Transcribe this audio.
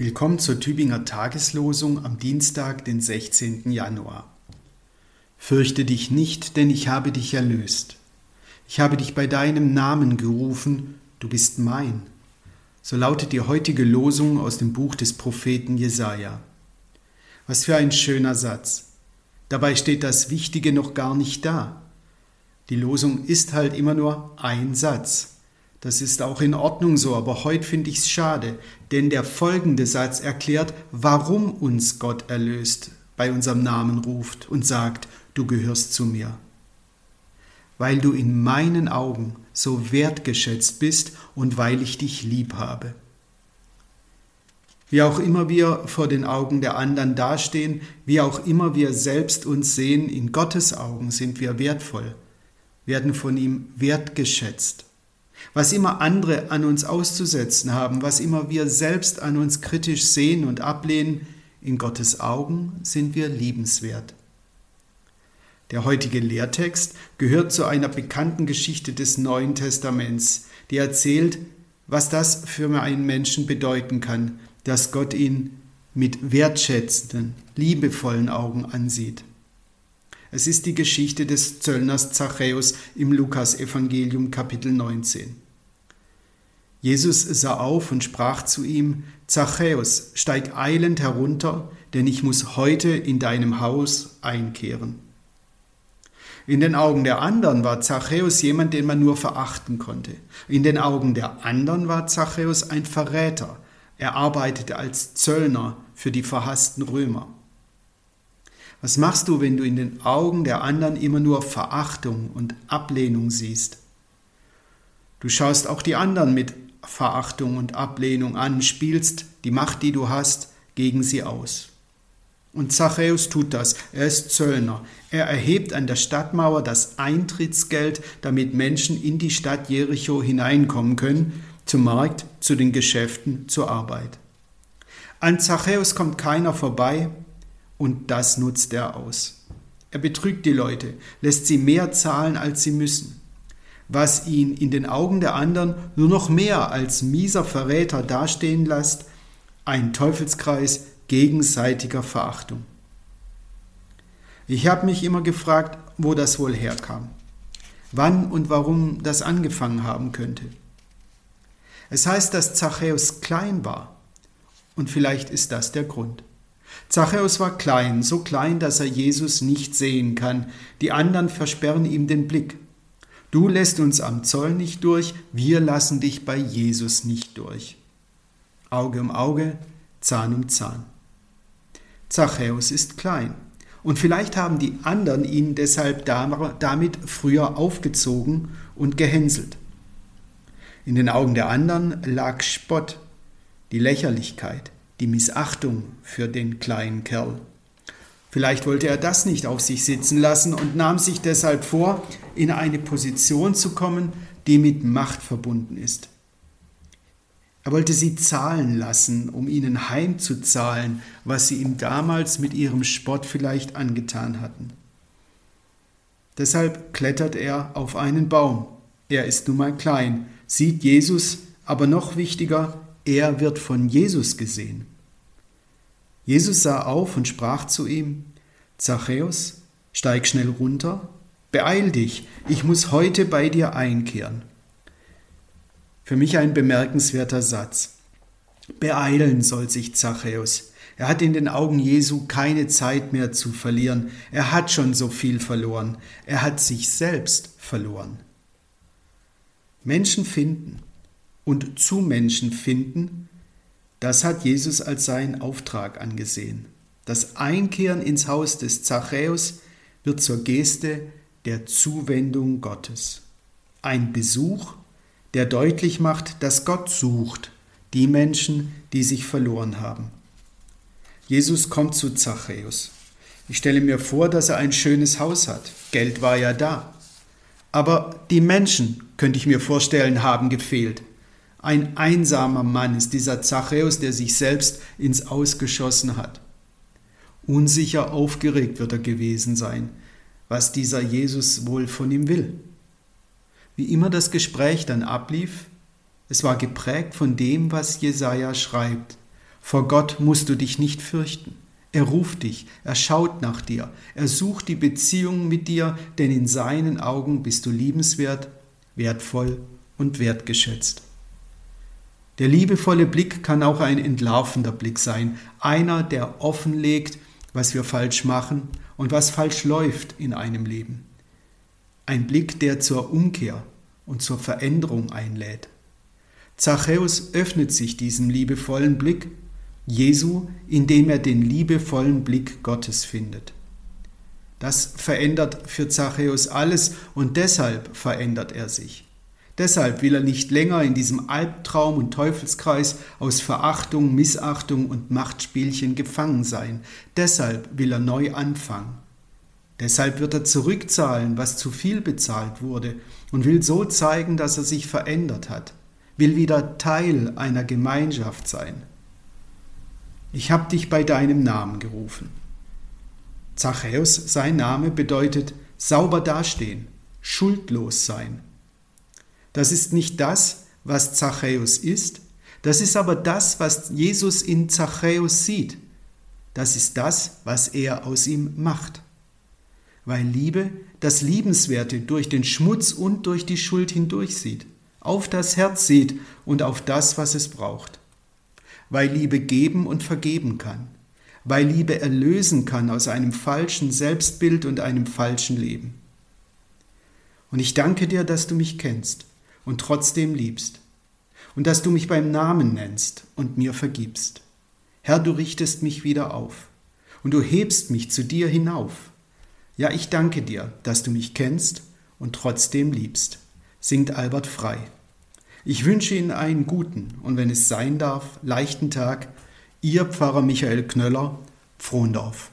Willkommen zur Tübinger Tageslosung am Dienstag, den 16. Januar. Fürchte dich nicht, denn ich habe dich erlöst. Ich habe dich bei deinem Namen gerufen, du bist mein. So lautet die heutige Losung aus dem Buch des Propheten Jesaja. Was für ein schöner Satz. Dabei steht das Wichtige noch gar nicht da. Die Losung ist halt immer nur ein Satz. Das ist auch in Ordnung so, aber heute finde ich es schade, denn der folgende Satz erklärt, warum uns Gott erlöst, bei unserem Namen ruft und sagt, du gehörst zu mir. Weil du in meinen Augen so wertgeschätzt bist und weil ich dich lieb habe. Wie auch immer wir vor den Augen der anderen dastehen, wie auch immer wir selbst uns sehen, in Gottes Augen sind wir wertvoll, werden von ihm wertgeschätzt. Was immer andere an uns auszusetzen haben, was immer wir selbst an uns kritisch sehen und ablehnen, in Gottes Augen sind wir liebenswert. Der heutige Lehrtext gehört zu einer bekannten Geschichte des Neuen Testaments, die erzählt, was das für einen Menschen bedeuten kann, dass Gott ihn mit wertschätzenden, liebevollen Augen ansieht. Es ist die Geschichte des Zöllners Zachäus im Lukasevangelium Kapitel 19. Jesus sah auf und sprach zu ihm, Zachäus, steig eilend herunter, denn ich muss heute in deinem Haus einkehren. In den Augen der anderen war Zachäus jemand, den man nur verachten konnte. In den Augen der anderen war Zachäus ein Verräter. Er arbeitete als Zöllner für die verhassten Römer. Was machst du, wenn du in den Augen der anderen immer nur Verachtung und Ablehnung siehst? Du schaust auch die anderen mit Verachtung und Ablehnung an, spielst die Macht, die du hast, gegen sie aus. Und Zachäus tut das. Er ist Zöllner. Er erhebt an der Stadtmauer das Eintrittsgeld, damit Menschen in die Stadt Jericho hineinkommen können, zum Markt, zu den Geschäften, zur Arbeit. An Zachäus kommt keiner vorbei, und das nutzt er aus. Er betrügt die Leute, lässt sie mehr zahlen, als sie müssen, was ihn in den Augen der anderen nur noch mehr als mieser Verräter dastehen lässt, ein Teufelskreis gegenseitiger Verachtung. Ich habe mich immer gefragt, wo das wohl herkam, wann und warum das angefangen haben könnte. Es heißt, dass Zachäus klein war, und vielleicht ist das der Grund. Zachäus war klein, so klein, dass er Jesus nicht sehen kann. Die anderen versperren ihm den Blick. Du lässt uns am Zoll nicht durch, wir lassen dich bei Jesus nicht durch. Auge um Auge, Zahn um Zahn. Zachäus ist klein. Und vielleicht haben die anderen ihn deshalb damit früher aufgezogen und gehänselt. In den Augen der anderen lag Spott, die Lächerlichkeit, die Missachtung für den kleinen Kerl. Vielleicht wollte er das nicht auf sich sitzen lassen und nahm sich deshalb vor, in eine Position zu kommen, die mit Macht verbunden ist. Er wollte sie zahlen lassen, um ihnen heimzuzahlen, was sie ihm damals mit ihrem Spott vielleicht angetan hatten. Deshalb klettert er auf einen Baum. Er ist nun mal klein, sieht Jesus, aber noch wichtiger, er wird von Jesus gesehen. Jesus sah auf und sprach zu ihm, Zachäus, steig schnell runter, beeil dich, ich muss heute bei dir einkehren. Für mich ein bemerkenswerter Satz. Beeilen soll sich Zachäus. Er hat in den Augen Jesu keine Zeit mehr zu verlieren. Er hat schon so viel verloren. Er hat sich selbst verloren. Menschen finden und zu Menschen finden, das hat Jesus als seinen Auftrag angesehen. Das Einkehren ins Haus des Zachäus wird zur Geste der Zuwendung Gottes. Ein Besuch, der deutlich macht, dass Gott sucht die Menschen, die sich verloren haben. Jesus kommt zu Zachäus. Ich stelle mir vor, dass er ein schönes Haus hat. Geld war ja da. Aber die Menschen, könnte ich mir vorstellen, haben gefehlt. Ein einsamer Mann ist dieser Zachäus, der sich selbst ins Ausgeschossen hat. Unsicher aufgeregt wird er gewesen sein, was dieser Jesus wohl von ihm will. Wie immer das Gespräch dann ablief, es war geprägt von dem, was Jesaja schreibt. Vor Gott musst du dich nicht fürchten. Er ruft dich, er schaut nach dir, er sucht die Beziehung mit dir, denn in seinen Augen bist du liebenswert, wertvoll und wertgeschätzt. Der liebevolle Blick kann auch ein entlarvender Blick sein, einer, der offenlegt, was wir falsch machen und was falsch läuft in einem Leben. Ein Blick, der zur Umkehr und zur Veränderung einlädt. Zachäus öffnet sich diesem liebevollen Blick Jesu, indem er den liebevollen Blick Gottes findet. Das verändert für Zachäus alles und deshalb verändert er sich. Deshalb will er nicht länger in diesem Albtraum und Teufelskreis aus Verachtung, Missachtung und Machtspielchen gefangen sein. Deshalb will er neu anfangen. Deshalb wird er zurückzahlen, was zu viel bezahlt wurde, und will so zeigen, dass er sich verändert hat, will wieder Teil einer Gemeinschaft sein. Ich habe dich bei deinem Namen gerufen. Zachäus, sein Name bedeutet sauber dastehen, schuldlos sein. Das ist nicht das, was Zachäus ist, das ist aber das, was Jesus in Zachäus sieht. Das ist das, was er aus ihm macht. Weil Liebe das Liebenswerte durch den Schmutz und durch die Schuld hindurch sieht, auf das Herz sieht und auf das, was es braucht weil Liebe geben und vergeben kann, weil Liebe erlösen kann aus einem falschen Selbstbild und einem falschen Leben. Und ich danke dir, dass du mich kennst und trotzdem liebst und dass du mich beim Namen nennst und mir vergibst. Herr, du richtest mich wieder auf und du hebst mich zu dir hinauf. Ja, ich danke dir, dass du mich kennst und trotzdem liebst, singt Albert Frei. Ich wünsche Ihnen einen guten und wenn es sein darf, leichten Tag. Ihr Pfarrer Michael Knöller, Frohndorf.